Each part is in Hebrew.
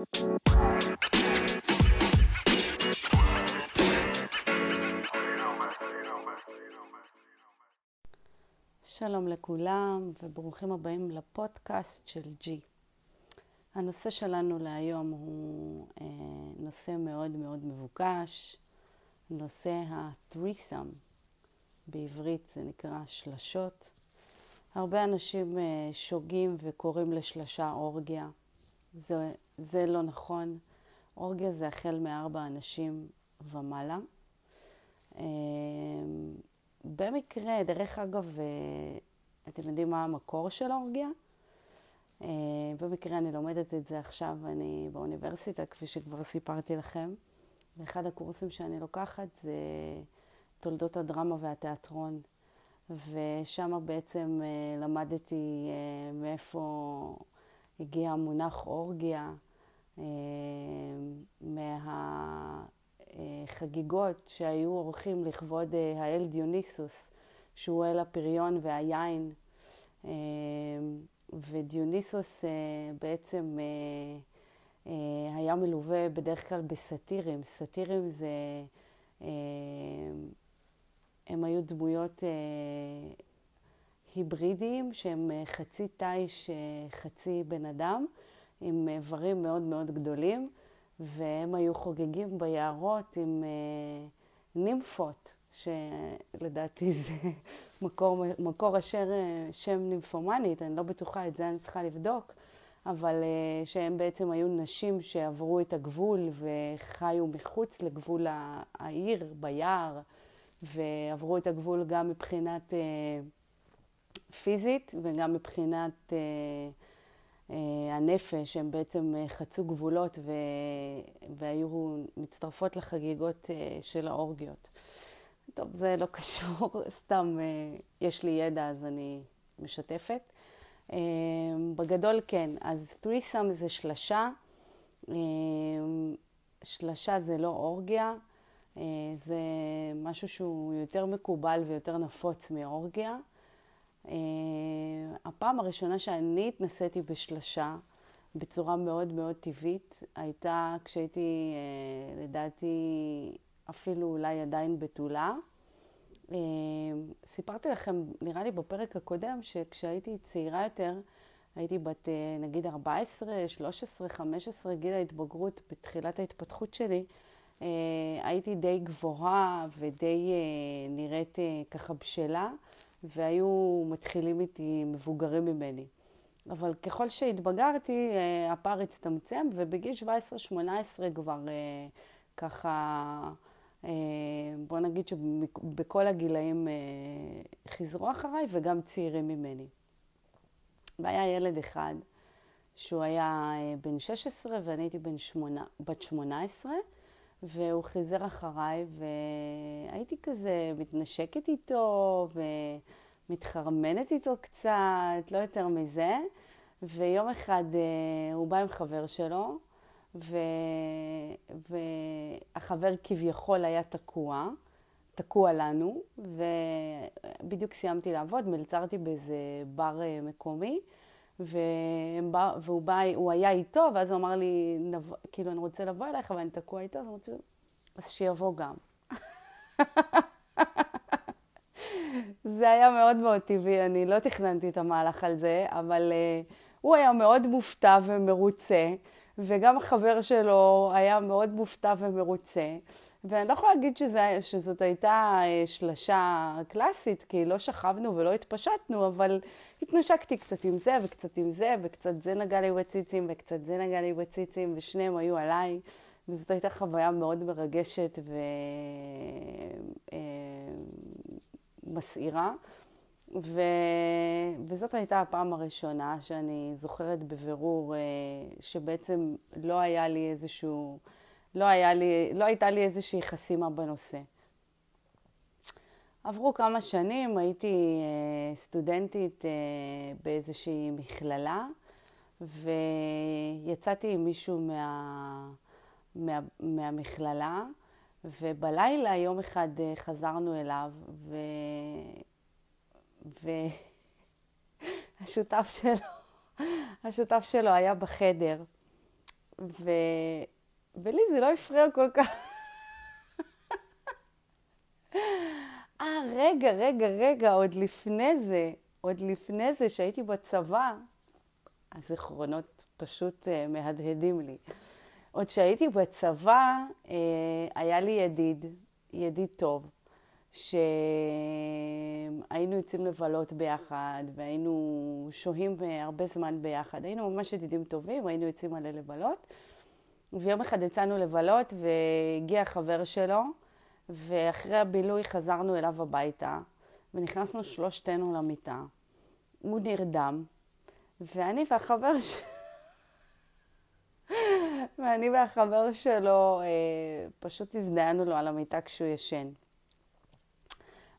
שלום לכולם וברוכים הבאים לפודקאסט של ג'י. הנושא שלנו להיום הוא אה, נושא מאוד מאוד מבוקש, נושא ה-threesome. בעברית זה נקרא שלשות. הרבה אנשים אה, שוגים וקוראים לשלשה אורגיה. זה, זה לא נכון. אורגיה זה החל מארבע אנשים ומעלה. אה, במקרה, דרך אגב, אה, אתם יודעים מה המקור של אורגיה? אה, במקרה אני לומדת את זה עכשיו, אני באוניברסיטה, כפי שכבר סיפרתי לכם. ואחד הקורסים שאני לוקחת זה תולדות הדרמה והתיאטרון. ושם בעצם אה, למדתי מאיפה הגיע המונח אורגיה, מה... חגיגות שהיו עורכים לכבוד אה, האל דיוניסוס, שהוא אל הפריון והיין. אה, ודיוניסוס אה, בעצם היה מלווה בדרך כלל בסאטירים. סאטירים זה, הם היו דמויות היברידיים שהם חצי תיש, חצי בן אדם, עם איברים מאוד מאוד גדולים. והם היו חוגגים ביערות עם אה, נימפות, שלדעתי זה מקור, מקור אשר אה, שם נימפומנית, אני לא בטוחה, את זה אני צריכה לבדוק, אבל אה, שהם בעצם היו נשים שעברו את הגבול וחיו מחוץ לגבול העיר, ביער, ועברו את הגבול גם מבחינת אה, פיזית וגם מבחינת... אה, אה, הנפש, הם בעצם אה, חצו גבולות ו... והיו מצטרפות לחגיגות אה, של האורגיות. טוב, זה לא קשור, סתם יש לי ידע אז אני משתפת. בגדול כן, אז threesome זה שלשה, שלשה זה לא אורגיה, זה משהו שהוא יותר מקובל ויותר נפוץ מאורגיה. Uh, הפעם הראשונה שאני התנסיתי בשלשה בצורה מאוד מאוד טבעית הייתה כשהייתי, uh, לדעתי, אפילו אולי עדיין בתולה. Uh, סיפרתי לכם, נראה לי בפרק הקודם, שכשהייתי צעירה יותר, הייתי בת נגיד 14, 13, 15, גיל ההתבגרות, בתחילת ההתפתחות שלי, הייתי די גבוהה ודי נראית ככה בשלה. והיו מתחילים איתי מבוגרים ממני. אבל ככל שהתבגרתי, אה, הפער הצטמצם, ובגיל 17-18 כבר אה, ככה, אה, בוא נגיד שבכל הגילאים חזרו אחריי וגם צעירים ממני. והיה ילד אחד שהוא היה בן 16 ואני הייתי בן שמונה, בת 18, והוא חיזר אחריי, והייתי כזה מתנשקת איתו, ומתחרמנת איתו קצת, לא יותר מזה. ויום אחד אה, הוא בא עם חבר שלו, ו... והחבר כביכול היה תקוע, תקוע לנו, ובדיוק סיימתי לעבוד, מלצרתי באיזה בר אה, מקומי. ובא, והוא בא, הוא היה איתו, ואז הוא אמר לי, נבוא, כאילו, אני רוצה לבוא אליך, ואני תקוע איתו, אז אני רוצה, אז שיבוא גם. זה היה מאוד מאוד טבעי, אני לא תכננתי את המהלך על זה, אבל uh, הוא היה מאוד מופתע ומרוצה, וגם החבר שלו היה מאוד מופתע ומרוצה. ואני לא יכולה להגיד שזה, שזאת הייתה uh, שלשה קלאסית, כי לא שכבנו ולא התפשטנו, אבל התנשקתי קצת עם זה וקצת עם זה, וקצת זה נגע לי בציצים וקצת זה נגע לי בציצים, ושניהם היו עליי, וזאת הייתה חוויה מאוד מרגשת ומסעירה. ו... וזאת הייתה הפעם הראשונה שאני זוכרת בבירור אה, שבעצם לא היה לי איזשהו, לא, היה לי, לא הייתה לי איזושהי חסימה בנושא. עברו כמה שנים, הייתי אה, סטודנטית אה, באיזושהי מכללה, ויצאתי עם מישהו מה, מה, מהמכללה, ובלילה יום אחד אה, חזרנו אליו, ו... והשותף שלו, השותף שלו היה בחדר, ו... ולי זה לא הפריע כל כך. אה, רגע, רגע, רגע, עוד לפני זה, עוד לפני זה, שהייתי בצבא, הזיכרונות פשוט uh, מהדהדים לי. עוד שהייתי בצבא, uh, היה לי ידיד, ידיד טוב, שהיינו יוצאים לבלות ביחד, והיינו שוהים הרבה זמן ביחד. היינו ממש ידידים טובים, היינו יוצאים מלא לבלות. ויום אחד יצאנו לבלות, והגיע חבר שלו, ואחרי הבילוי חזרנו אליו הביתה, ונכנסנו שלושתנו למיטה. הוא נרדם, ואני והחבר ש... ואני והחבר שלו אה, פשוט הזדיינו לו על המיטה כשהוא ישן.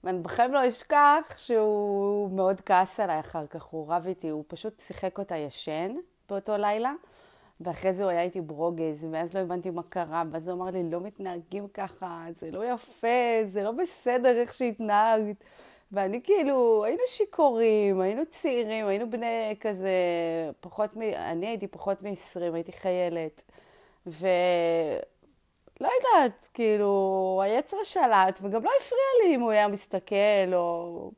ואני בחיים לא אשכח שהוא מאוד כעס עליי אחר כך, הוא רב איתי, הוא פשוט שיחק אותה ישן באותו לילה, ואחרי זה הוא היה איתי ברוגז, ואז לא הבנתי מה קרה, ואז הוא אמר לי, לא מתנהגים ככה, זה לא יפה, זה לא בסדר איך שהתנהגת. ואני כאילו, היינו שיכורים, היינו צעירים, היינו בני כזה, פחות מ... אני הייתי פחות מ-20, הייתי חיילת. ולא יודעת, כאילו, היצר שלט, וגם לא הפריע לי אם הוא היה מסתכל, או...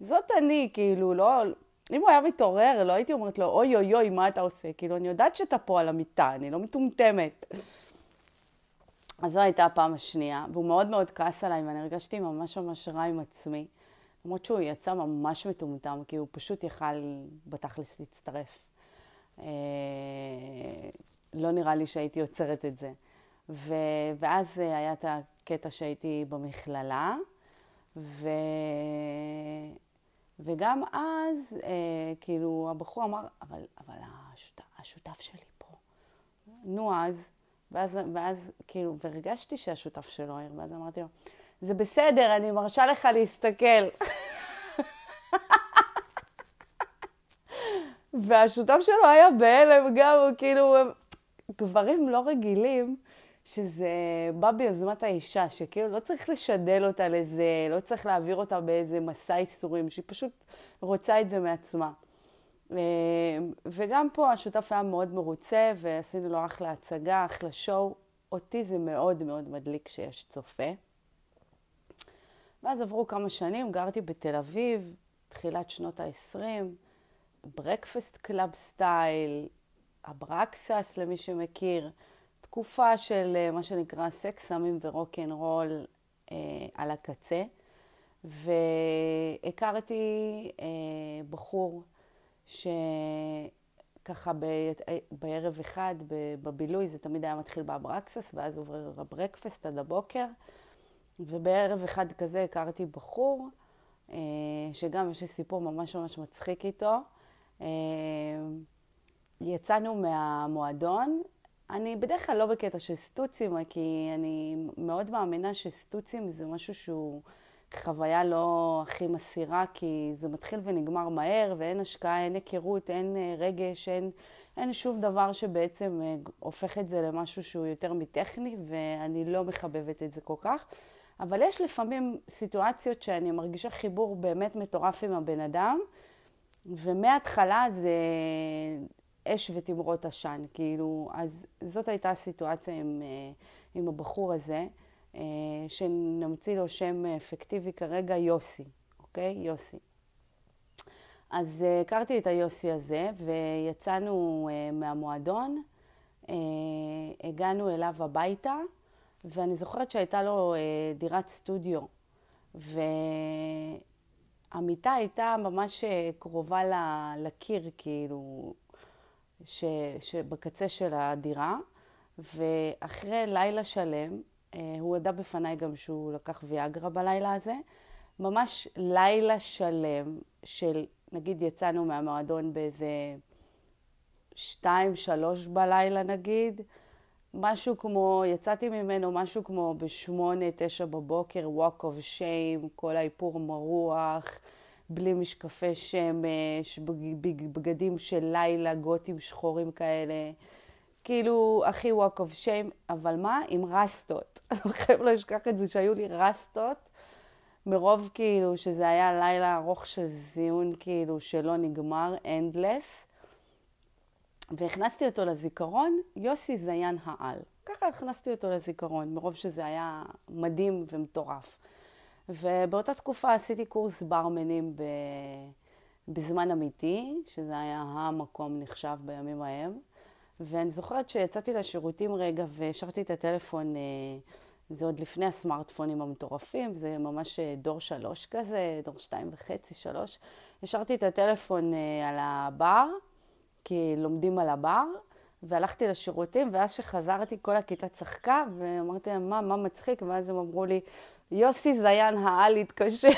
זאת אני, כאילו, לא... אם הוא היה מתעורר, לא הייתי אומרת לו, אוי אוי אוי, מה אתה עושה? כאילו, אני יודעת שאתה פה על המיטה, אני לא מטומטמת. אז זו הייתה הפעם השנייה, והוא מאוד מאוד כעס עליי, ואני הרגשתי ממש ממש רע עם עצמי. למרות שהוא יצא ממש מטומטם, כי הוא פשוט יכל בתכלס להצטרף. אה, לא נראה לי שהייתי עוצרת את זה. ו... ואז היה את הקטע שהייתי במכללה, ו... וגם אז, אה, כאילו, הבחור אמר, אבל, אבל השותף, השותף שלי פה. נו אז, ואז, ואז, כאילו, והרגשתי שהשותף שלו ער, ואז אמרתי לו, זה בסדר, אני מרשה לך להסתכל. והשותף שלו היה בהלם גם, כאילו, גברים לא רגילים שזה בא ביוזמת האישה, שכאילו לא צריך לשדל אותה לזה, לא צריך להעביר אותה באיזה מסע ייסורים, שהיא פשוט רוצה את זה מעצמה. אה, וגם פה השותף היה מאוד מרוצה, ועשינו לו אחלה הצגה, אחלה שואו. אותי זה מאוד מאוד מדליק שיש צופה. ואז עברו כמה שנים, גרתי בתל אביב, תחילת שנות ה-20, ברקפסט קלאב style, אברקסס למי שמכיר, תקופה של אה, מה שנקרא סקס, סמים ורוקנרול אה, על הקצה. והכרתי אה, בחור שככה ב, בערב אחד בבילוי, זה תמיד היה מתחיל באברקסס, ואז עובר לברקפסט עד הבוקר. ובערב אחד כזה הכרתי בחור, אה, שגם יש לי סיפור ממש ממש מצחיק איתו. אה, יצאנו מהמועדון, אני בדרך כלל לא בקטע של סטוצים, כי אני מאוד מאמינה שסטוצים זה משהו שהוא חוויה לא הכי מסירה, כי זה מתחיל ונגמר מהר, ואין השקעה, אין היכרות, אין אה, רגש, אין, אין שום דבר שבעצם הופך את זה למשהו שהוא יותר מטכני, ואני לא מחבבת את זה כל כך. אבל יש לפעמים סיטואציות שאני מרגישה חיבור באמת מטורף עם הבן אדם, ומההתחלה זה אש ותמרות עשן, כאילו, אז זאת הייתה הסיטואציה עם, אה, עם הבחור הזה, אה, שנמציא לו שם אפקטיבי כרגע, יוסי, אוקיי? יוסי. אז אה, הכרתי את היוסי הזה, ויצאנו מהמועדון, הגענו אליו הביתה, ואני זוכרת שהייתה לו דירת סטודיו, והמיטה הייתה ממש קרובה לקיר, כאילו, ש, שבקצה של הדירה, ואחרי לילה שלם, אה, הוא ידע בפניי גם שהוא לקח ויאגרה בלילה הזה, ממש לילה שלם של, נגיד יצאנו מהמועדון באיזה שתיים, שלוש בלילה נגיד, משהו כמו, יצאתי ממנו משהו כמו בשמונה, תשע בבוקר, walk of shame, כל האיפור מרוח, בלי משקפי שמש, בגדים של לילה, גותים שחורים כאלה. כאילו, הכי walk of shame, אבל מה? עם רסטות. אני חייב אשכח את זה שהיו לי רסטות, מרוב כאילו שזה היה לילה ארוך של זיון כאילו שלא נגמר, endless. והכנסתי אותו לזיכרון, יוסי זיין העל. ככה הכנסתי אותו לזיכרון, מרוב שזה היה מדהים ומטורף. ובאותה תקופה עשיתי קורס ברמנים ב... בזמן אמיתי, שזה היה המקום נחשב בימים ההם. ואני זוכרת שיצאתי לשירותים רגע והשארתי את הטלפון, אה, זה עוד לפני הסמארטפונים המטורפים, זה ממש אה, דור שלוש כזה, דור שתיים וחצי, שלוש. השארתי את הטלפון אה, על הבר, כי לומדים על הבר, והלכתי לשירותים, ואז שחזרתי כל הכיתה צחקה, ואמרתי להם, מה, מה מצחיק? ואז הם אמרו לי, יוסי זיין העל התקשר.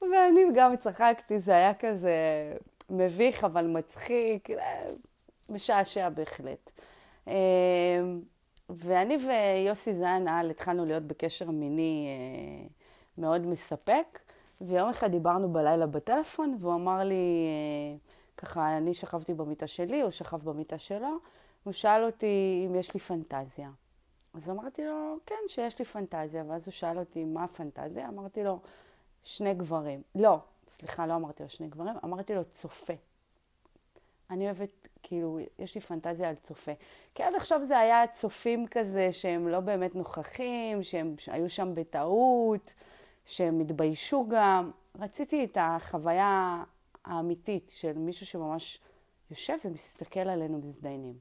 ואני גם צחקתי, זה היה כזה מביך אבל מצחיק, משעשע בהחלט. אמ, ואני ויוסי זיין העל התחלנו להיות בקשר מיני אה, מאוד מספק, ויום אחד דיברנו בלילה בטלפון, והוא אמר לי, אה, ככה, אני שכבתי במיטה שלי, הוא שכב במיטה שלו, הוא שאל אותי אם יש לי פנטזיה. אז אמרתי לו, כן, שיש לי פנטזיה, ואז הוא שאל אותי, מה הפנטזיה? אמרתי לו, שני גברים. לא, סליחה, לא אמרתי לו שני גברים, אמרתי לו צופה. אני אוהבת, כאילו, יש לי פנטזיה על צופה. כי עד עכשיו זה היה צופים כזה שהם לא באמת נוכחים, שהם היו שם בטעות, שהם התביישו גם. רציתי את החוויה האמיתית של מישהו שממש יושב ומסתכל עלינו מזדיינים.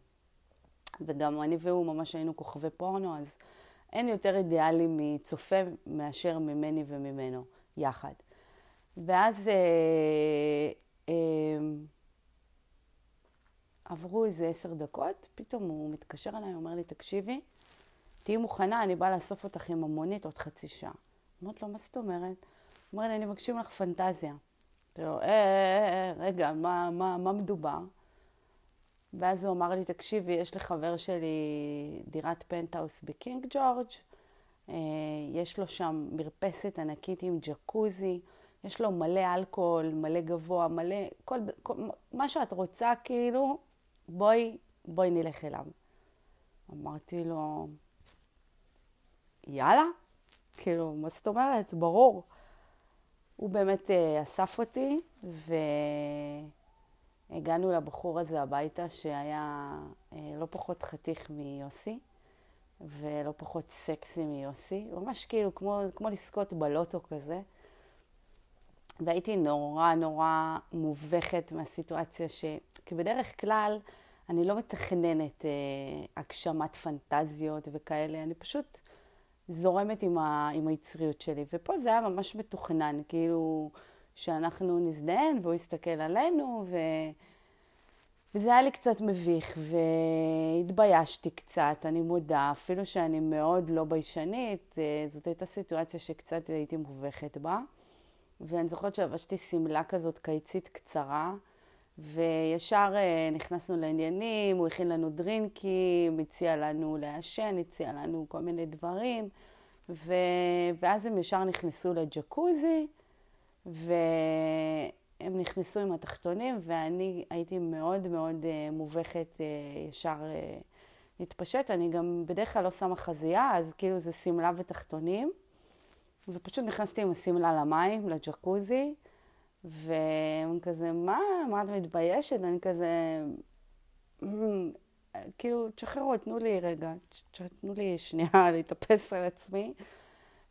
וגם אני והוא ממש היינו כוכבי פורנו, אז אין יותר אידיאלי מצופה מאשר ממני וממנו יחד. ואז אה, אה, עברו איזה עשר דקות, פתאום הוא מתקשר אליי, אומר לי, תקשיבי, תהיי מוכנה, אני באה לאסוף אותך עם המונית עוד חצי שעה. אמרתי לו, מה זאת אומרת? הוא אומר לי, אני מגשים לך פנטזיה. אמרתי לו, אה, אה, אה, רגע, מה, מה, מה מדובר? ואז הוא אמר לי, תקשיבי, יש לחבר שלי דירת פנטהאוס בקינג ג'ורג', אה, יש לו שם מרפסת ענקית עם ג'קוזי, יש לו מלא אלכוהול, מלא גבוה, מלא, כל, כל, מה שאת רוצה, כאילו, בואי, בואי נלך אליו. אמרתי לו, יאללה, כאילו, מה זאת אומרת? ברור. הוא באמת uh, אסף אותי, והגענו לבחור הזה הביתה, שהיה uh, לא פחות חתיך מיוסי. ולא פחות סקסי מיוסי, ממש כאילו כמו, כמו לזכות בלוטו כזה. והייתי נורא נורא מובכת מהסיטואציה ש... כי בדרך כלל אני לא מתכננת אה, הגשמת פנטזיות וכאלה, אני פשוט זורמת עם, ה... עם היצריות שלי. ופה זה היה ממש מתוכנן, כאילו שאנחנו נזדיין והוא יסתכל עלינו, ו... וזה היה לי קצת מביך, והתביישתי קצת, אני מודה, אפילו שאני מאוד לא ביישנית, אה, זאת הייתה סיטואציה שקצת הייתי מובכת בה. ואני זוכרת שלבשתי שמלה כזאת קיצית קצרה, וישר אה, נכנסנו לעניינים, הוא הכין לנו דרינקים, הציע לנו לעשן, הציע לנו כל מיני דברים, ו... ואז הם ישר נכנסו לג'קוזי, ו... הם נכנסו עם התחתונים, ואני הייתי מאוד מאוד uh, מובכת uh, ישר להתפשט. אני גם בדרך כלל לא שמה חזייה, אז כאילו זה שמלה ותחתונים. ופשוט נכנסתי עם השמלה למים, לג'קוזי, והם כזה, מה, מה את מתביישת? אני כזה, כאילו, תשחררו, תנו לי רגע, תנו לי שנייה להתאפס על עצמי.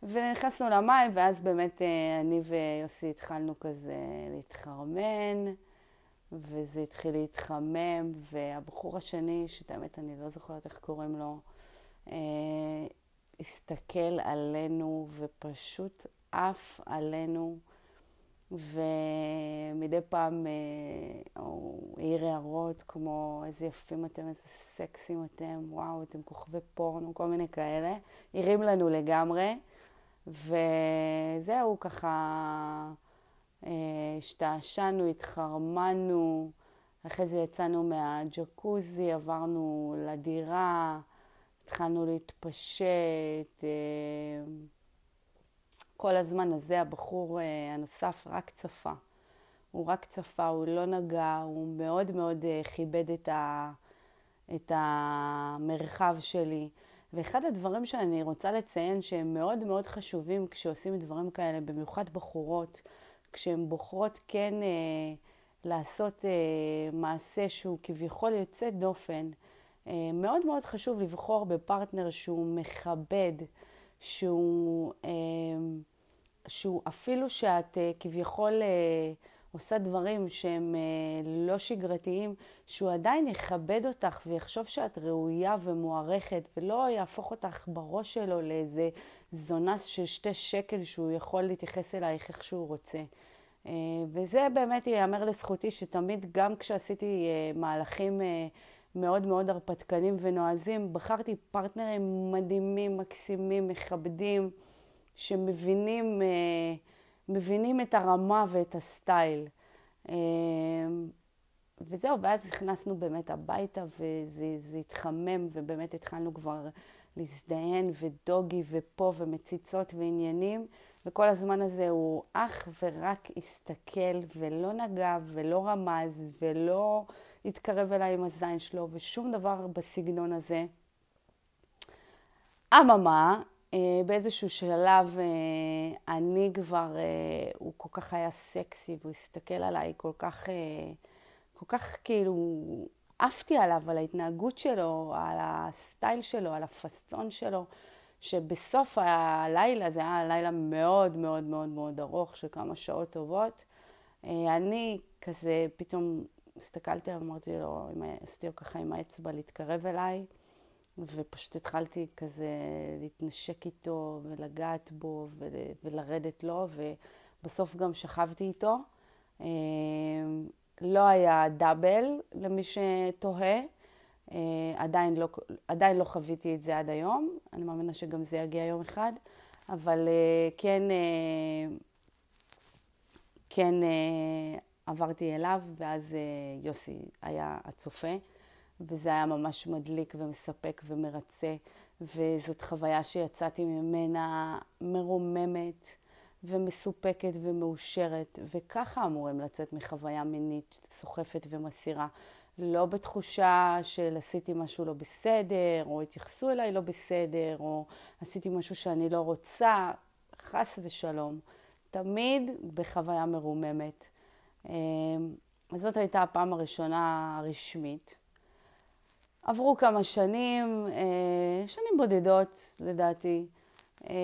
ונכנסנו למים, ואז באמת אה, אני ויוסי התחלנו כזה להתחרמן, וזה התחיל להתחמם, והבחור השני, שאת האמת אני לא זוכרת איך קוראים לו, אה, הסתכל עלינו ופשוט עף עלינו, ומדי פעם אה, הוא העיר הערות כמו איזה יפים אתם, איזה סקסים אתם, וואו, אתם כוכבי פורנו, כל מיני כאלה. הרים לנו לגמרי. וזהו, ככה אה, השתעשענו, התחרמנו, אחרי זה יצאנו מהג'קוזי, עברנו לדירה, התחלנו להתפשט. אה, כל הזמן הזה הבחור אה, הנוסף רק צפה. הוא רק צפה, הוא לא נגע, הוא מאוד מאוד כיבד את, ה, את המרחב שלי. ואחד הדברים שאני רוצה לציין שהם מאוד מאוד חשובים כשעושים דברים כאלה, במיוחד בחורות, כשהן בוחרות כן אה, לעשות אה, מעשה שהוא כביכול יוצא דופן, אה, מאוד מאוד חשוב לבחור בפרטנר שהוא מכבד, שהוא, אה, שהוא אפילו שאת אה, כביכול אה, עושה דברים שהם אה, לא שגרתיים, שהוא עדיין יכבד אותך ויחשוב שאת ראויה ומוערכת, ולא יהפוך אותך בראש שלו לאיזה זונס של שתי שקל שהוא יכול להתייחס אלייך איך שהוא רוצה. וזה באמת ייאמר לזכותי, שתמיד, גם כשעשיתי מהלכים מאוד מאוד הרפתקנים ונועזים, בחרתי פרטנרים מדהימים, מקסימים, מכבדים, שמבינים... מבינים את הרמה ואת הסטייל. אמ, וזהו, ואז נכנסנו באמת הביתה וזה התחמם ובאמת התחלנו כבר להזדיין ודוגי ופה ומציצות ועניינים וכל הזמן הזה הוא אך ורק הסתכל ולא נגע ולא רמז ולא התקרב אליי עם הזין שלו ושום דבר בסגנון הזה. אממה, אה, באיזשהו שלב אה, אני כבר, אה, הוא כל כך היה סקסי והוא הסתכל עליי כל כך, כל כך כאילו, עפתי עליו, על ההתנהגות שלו, על הסטייל שלו, על הפאסון שלו, שבסוף הלילה, זה היה לילה מאוד מאוד מאוד מאוד ארוך, של כמה שעות טובות, אני כזה פתאום הסתכלתי, אמרתי לו, עשיתי לו ככה עם האצבע להתקרב אליי. ופשוט התחלתי כזה להתנשק איתו ולגעת בו ולרדת לו, ובסוף גם שכבתי איתו. אה, לא היה דאבל למי שתוהה, אה, עדיין לא, עדיין לא חוויתי את זה עד היום, אני מאמינה שגם זה יגיע יום אחד, אבל אה, כן, כן עברתי אליו, ואז יוסי היה הצופה. וזה היה ממש מדליק ומספק ומרצה, וזאת חוויה שיצאתי ממנה מרוממת ומסופקת ומאושרת, וככה אמורים לצאת מחוויה מינית סוחפת ומסירה. לא בתחושה של עשיתי משהו לא בסדר, או התייחסו אליי לא בסדר, או עשיתי משהו שאני לא רוצה, חס ושלום. תמיד בחוויה מרוממת. אמ, זאת הייתה הפעם הראשונה הרשמית. עברו כמה שנים, אה, שנים בודדות לדעתי, אה,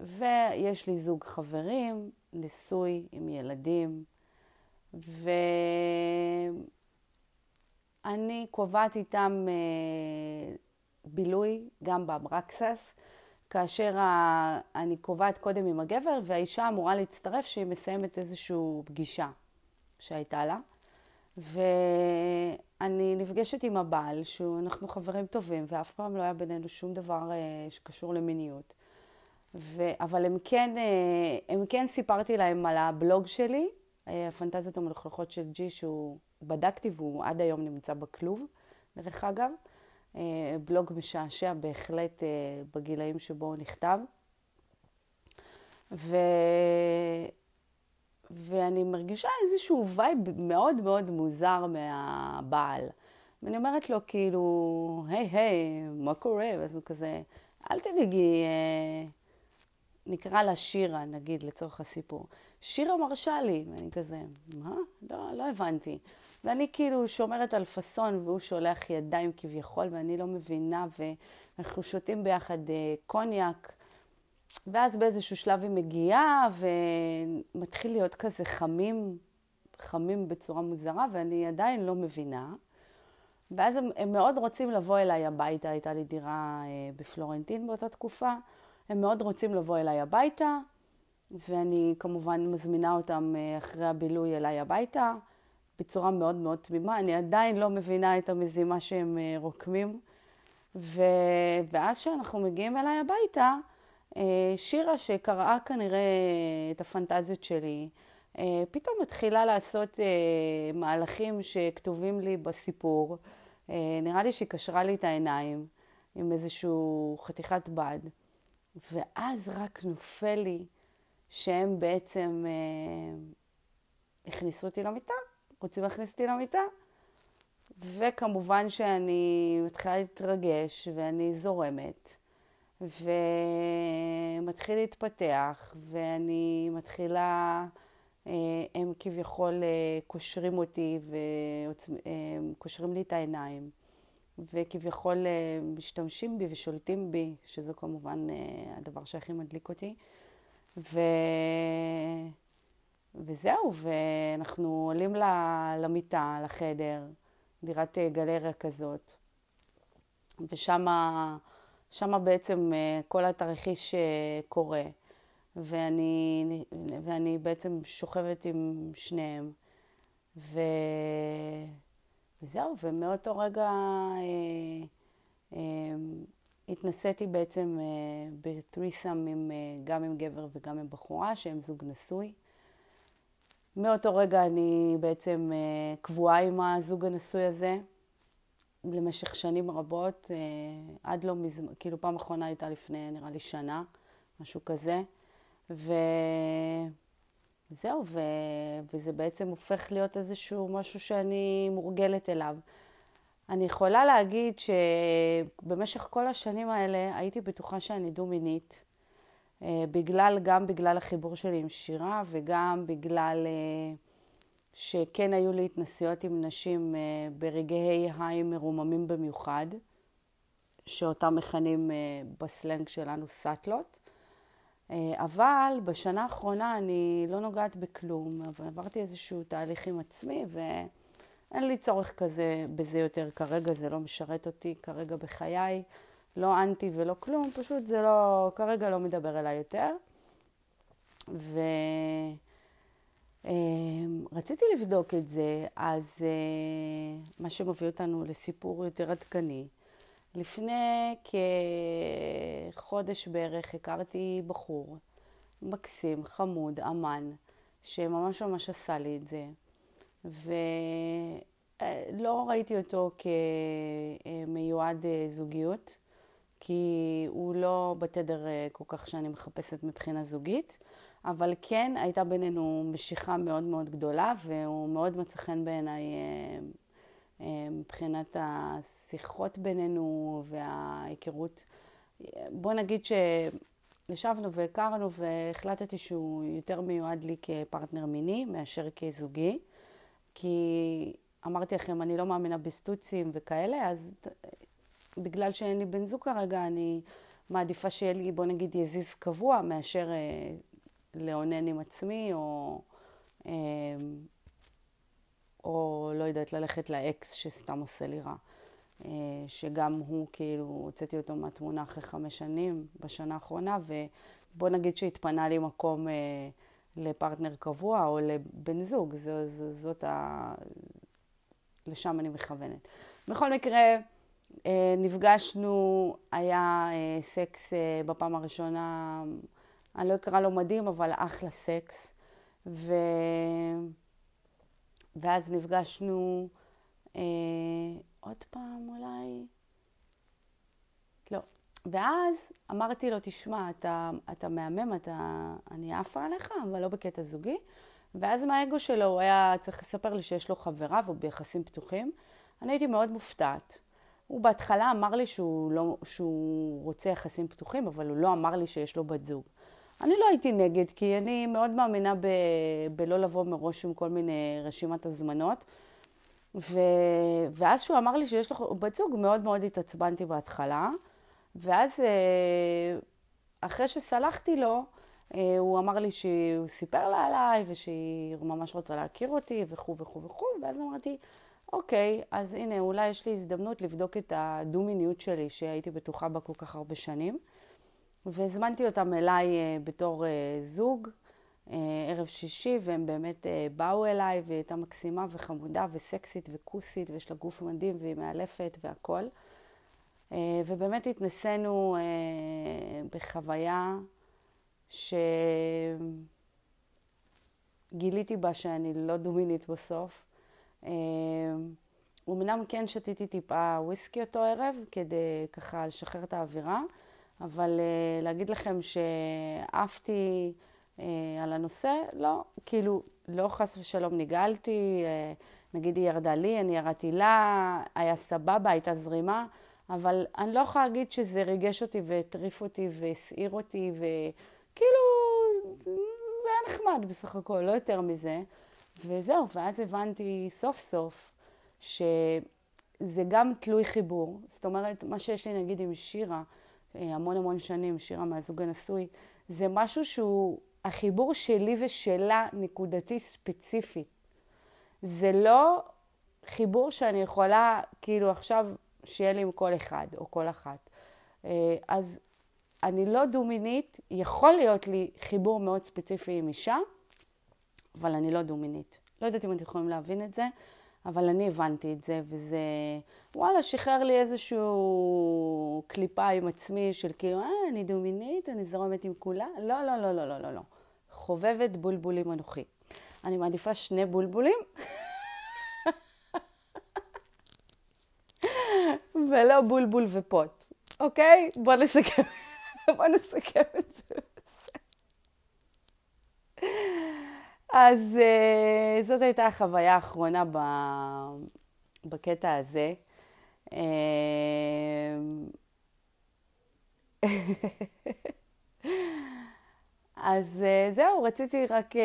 ויש לי זוג חברים, נשוי עם ילדים, ואני קובעת איתם אה, בילוי גם באברקסס, כאשר אני קובעת קודם עם הגבר, והאישה אמורה להצטרף שהיא מסיימת איזושהי פגישה שהייתה לה. ואני נפגשת עם הבעל, שאנחנו חברים טובים, ואף פעם לא היה בינינו שום דבר אה, שקשור למיניות. ו... אבל הם כן, אה, הם כן סיפרתי להם על הבלוג שלי, אה, הפנטזיות המלוכלכות של ג'י, שהוא בדקתי והוא עד היום נמצא בבלוג, דרך אגב. בלוג משעשע בהחלט בגילאים שבו הוא נכתב. ו... ואני מרגישה איזשהו vibe מאוד מאוד מוזר מהבעל. ואני אומרת לו, כאילו, היי, היי, מה קורה? ואז הוא כזה, אל תדאגי, אה, נקרא לה שירה, נגיד, לצורך הסיפור. שירה מרשה לי, ואני כזה, מה? לא, לא הבנתי. ואני כאילו שומרת על פאסון, והוא שולח ידיים כביכול, ואני לא מבינה, ואנחנו שותים ביחד אה, קוניאק. ואז באיזשהו שלב היא מגיעה, ומתחיל להיות כזה חמים, חמים בצורה מוזרה, ואני עדיין לא מבינה. ואז הם, הם מאוד רוצים לבוא אליי הביתה, הייתה לי דירה אה, בפלורנטין באותה תקופה. הם מאוד רוצים לבוא אליי הביתה, ואני כמובן מזמינה אותם אה, אחרי הבילוי אליי הביתה, בצורה מאוד מאוד תמימה. אני עדיין לא מבינה את המזימה שהם אה, רוקמים. ו... ואז כשאנחנו מגיעים אליי הביתה, שירה שקראה כנראה את הפנטזיות שלי, אה, פתאום מתחילה לעשות אה, מהלכים שכתובים לי בסיפור. נראה לי שהיא קשרה לי את העיניים עם איזושהי חתיכת בד, ואז רק נופל לי שהם בעצם הכניסו אותי למיטה, רוצים להכניס אותי למיטה. וכמובן שאני מתחילה להתרגש ואני זורמת. ומתחיל להתפתח, ואני מתחילה, אה, הם כביכול אה, קושרים אותי וקושרים לי את העיניים, וכביכול משתמשים בי ושולטים בי, שזה כמובן הדבר שהכי מדליק אותי. ו... וזהו, ואנחנו עולים למיטה, לחדר, דירת גלריה כזאת, ושם בעצם אה, כל התרחיש אה, קורה, ואני, ואני בעצם שוכבת עם שניהם. ו... וזהו, ומאותו רגע אה, אה, התנסיתי בעצם אה, בטריסם עם, אה, גם עם גבר וגם עם בחורה, שהם זוג נשוי. מאותו רגע אני בעצם אה, קבועה עם הזוג הנשוי הזה למשך שנים רבות, אה, עד לא מזמן, כאילו פעם אחרונה הייתה לפני נראה לי שנה, משהו כזה. ו... זהו, ו... וזה בעצם הופך להיות איזשהו משהו שאני מורגלת אליו. אני יכולה להגיד שבמשך כל השנים האלה הייתי בטוחה שאני דו-מינית. אה, בגלל, גם בגלל החיבור שלי עם שירה וגם בגלל אה, שכן היו לי התנסויות עם נשים אה, ברגעי היי מרוממים במיוחד, שאותם מכנים בסלנג שלנו סאטלות. אבל בשנה האחרונה אני לא נוגעת בכלום, אבל עברתי איזשהו תהליך עם עצמי ואין לי צורך כזה בזה יותר כרגע, זה לא משרת אותי כרגע בחיי. לא אנטי ולא כלום, פשוט זה לא, כרגע לא מדבר אליי יותר. ורציתי אמ, לבדוק את זה, אז אה, מה שמביא אותנו לסיפור יותר עדכני. לפני כחודש בערך הכרתי בחור מקסים, חמוד, אמן, שממש ממש עשה לי את זה. ולא ראיתי אותו כמיועד אה, זוגיות. כי הוא לא בתדר אה, כל כך שאני מחפשת מבחינה זוגית, אבל כן הייתה בינינו משיכה מאוד מאוד גדולה, והוא מאוד מצא חן בעיניי אה, אה, מבחינת השיחות בינינו וההיכרות. בוא נגיד שישבנו והכרנו והחלטתי שהוא יותר מיועד לי כפרטנר מיני מאשר כזוגי, כי אמרתי לכם, אני לא מאמינה בסטוצים וכאלה, אז בגלל שאין לי בן זוג כרגע, אני מעדיפה שיהיה לי, בוא נגיד, יזיז קבוע, מאשר אה, לאונן עם עצמי, או, אה, או לא יודעת, ללכת לאקס שסתם עושה לי רע. אה, שגם הוא, כאילו, הוצאתי אותו מהתמונה אחרי חמש שנים, בשנה האחרונה, ובוא נגיד שהתפנה לי מקום אה, לפרטנר קבוע או לבן זוג, ז, ז, זאת ה... לשם אני מכוונת. בכל מקרה, אה, נפגשנו, היה סקס בפעם הראשונה, אני לא אקרא לו מדהים, אבל אחלה סקס. ו... ואז נפגשנו אה, עוד פעם אולי, לא. ואז אמרתי לו, תשמע, אתה, אתה מהמם, אתה, אני עפה עליך, אבל לא בקטע זוגי. ואז מהאגו שלו הוא היה צריך לספר לי שיש לו חברה והוא ביחסים פתוחים. אני הייתי מאוד מופתעת. הוא בהתחלה אמר לי שהוא, לא, שהוא רוצה יחסים פתוחים, אבל הוא לא אמר לי שיש לו בת זוג. אני לא הייתי נגד, כי אני מאוד מאמינה ב, בלא לבוא מראש עם כל מיני רשימת הזמנות. ו, ואז שהוא אמר לי שיש לו בת זוג, מאוד מאוד התעצבנתי בהתחלה. ואז אה, אחרי שסלחתי לו, אה, הוא אמר לי שהוא סיפר לה עליי, ושהיא ממש רוצה להכיר אותי, וכו' וכו' וכו', ואז אמרתי, אוקיי, אז הנה, אולי יש לי הזדמנות לבדוק את הדו-מיניות שלי, שהייתי בטוחה בה כל כך הרבה שנים. והזמנתי אותם אליי uh, בתור uh, זוג, uh, ערב שישי, והם באמת באו אליי, והיא הייתה מקסימה וחמודה וסקסית וכוסית, ויש לה גוף מדהים, והיא מאלפת והכול. ובאמת התנסינו בחוויה שגיליתי בה שאני לא דומינית בסוף. אמנם כן שתיתי טיפה וויסקי אותו ערב, כדי ככה לשחרר את האווירה, אבל uh, להגיד לכם שעפתי uh, על הנושא, לא, כאילו, לא חס ושלום נגעלתי, uh, נגיד היא ירדה לי, אני ירדתי לה, היה סבבה, הייתה זרימה, אבל אני לא יכולה להגיד שזה ריגש אותי והטריף אותי והסעיר אותי, וכאילו, זה היה נחמד בסך הכל, לא יותר מזה. וזהו, ואז הבנתי סוף סוף שזה גם תלוי חיבור. זאת אומרת, מה שיש לי נגיד עם שירה, אה, המון המון שנים, שירה מהזוג הנשוי, זה משהו שהוא החיבור שלי ושלה נקודתי ספציפית. זה לא חיבור שאני יכולה, כאילו עכשיו, שיהיה לי עם כל אחד או כל אחת. אה, אז אני לא דו-מינית, יכול להיות לי חיבור מאוד ספציפי עם אישה, אבל אני לא דו-מינית. לא יודעת אם אתם יכולים להבין את זה, אבל אני הבנתי את זה, וזה, וואלה, שחרר לי איזשהו קליפה עם עצמי של כאילו, אה, אני דו-מינית, אני זורמת עם כולה. לא, לא, לא, לא, לא, לא, לא. חובבת בולבולים אנוכי. אני מעדיפה שני בולבולים. ולא בולבול ופוט, אוקיי? בוא נסכם, בוא נסכם את זה. אז uh, זאת הייתה החוויה האחרונה. בקטע הזה. Uh, אז uh, זהו, רציתי רק uh,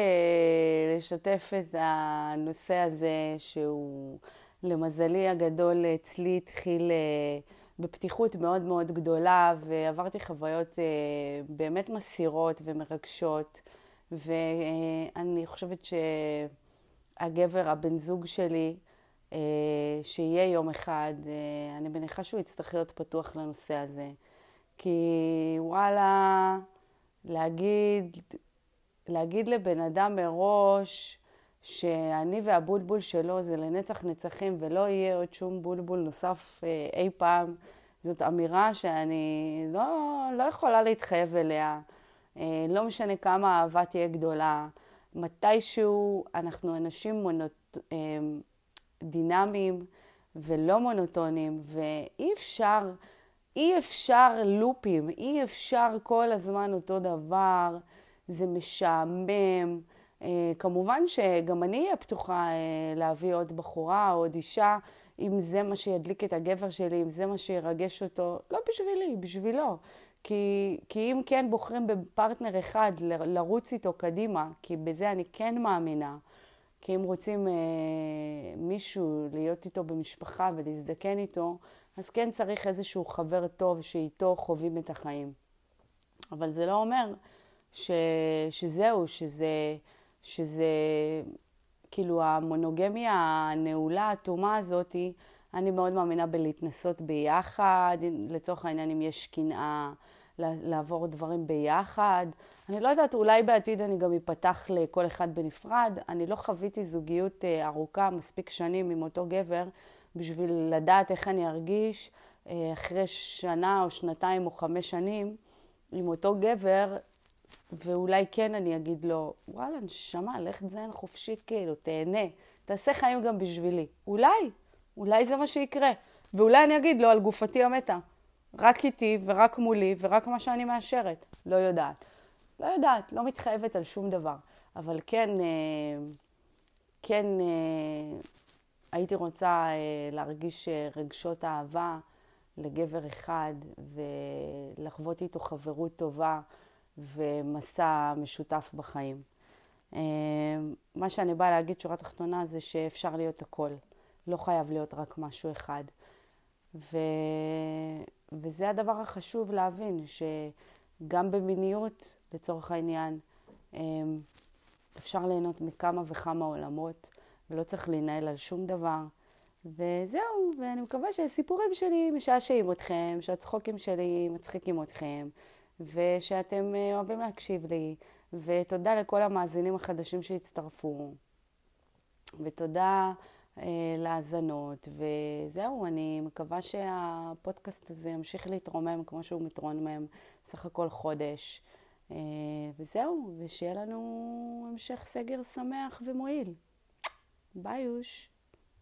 לשתף את הנושא הזה שהוא למזלי הגדול אצלי התחיל uh, בפתיחות מאוד מאוד גדולה ועברתי חוויות באמת מסירות ומרגשות. ואני חושבת שהגבר, הבן זוג שלי, אה, שיהיה יום אחד, אה, אני מניחה שהוא יצטרך להיות פתוח לנושא הזה. כי וואלה, להגיד, להגיד לבן אדם מראש שאני והבולבול שלו זה לנצח נצחים ולא יהיה עוד שום בולבול נוסף אה, אי פעם, זאת אמירה שאני לא, לא יכולה להתחייב אליה. אה, לא משנה כמה האהבה תהיה גדולה, מתישהו אנחנו אנשים מונות, אה, דינמיים ולא מונוטונים, ואי אפשר, אי אפשר לופים, אי אפשר כל הזמן אותו דבר, זה משעמם. אה, כמובן שגם אני אהיה פתוחה להביא עוד בחורה או עוד אישה, אם זה מה שידליק את הגבר שלי, אם זה מה שירגש אותו, לא בשבילי, בשבילו. כי, כי אם כן בוחרים בפרטנר אחד לרוץ איתו קדימה, כי בזה אני כן מאמינה, כי אם רוצים אה, מישהו להיות איתו במשפחה ולהזדקן איתו, אז כן צריך איזשהו חבר טוב שאיתו חווים את החיים. אבל זה לא אומר ש, שזהו, שזה, שזה כאילו המונוגמיה הנעולה, האטומה הזאתי, אני מאוד מאמינה בלהתנסות ביחד, לצורך העניין אם יש קנאה, לעבור דברים ביחד. אני לא יודעת, אולי בעתיד אני גם אפתח לכל אחד בנפרד. אני לא חוויתי זוגיות אה, ארוכה, מספיק שנים עם אותו גבר, בשביל לדעת איך אני ארגיש אה, אחרי שנה או שנתיים או חמש שנים עם אותו גבר, ואולי כן אני אגיד לו, וואלה, נשמה, לך תזיין חופשי, כאילו, תהנה, תעשה חיים גם בשבילי. אולי, אולי זה מה שיקרה. ואולי אני אגיד לו על גופתי המתה. רק איתי ורק מולי ורק מה שאני מאשרת. לא יודעת. לא יודעת, לא מתחייבת על שום דבר. אבל כן, אה, כן אה, הייתי רוצה אה, להרגיש רגשות אהבה לגבר אחד ולחוות איתו חברות טובה ומסע משותף בחיים. מה שאני באה להגיד, שורה תחתונה, זה שאפשר להיות הכל. לא חייב להיות רק משהו אחד. ו... וזה הדבר החשוב להבין, שגם במיניות, לצורך העניין, אמ, אפשר ליהנות מכמה וכמה עולמות, ולא צריך להנהל על שום דבר. וזהו, ואני מקווה שהסיפורים שלי משעשעים אתכם, שהצחוקים שלי מצחיקים אתכם, ושאתם אה, אוהבים להקשיב לי, ותודה לכל המאזינים החדשים שהצטרפו, ותודה להאזנות, וזהו, אני מקווה שהפודקאסט הזה ימשיך להתרומם כמו שהוא מתרומם בסך הכל חודש. אה, וזהו, ושיהיה לנו המשך סגר שמח ומועיל. ביי יוש.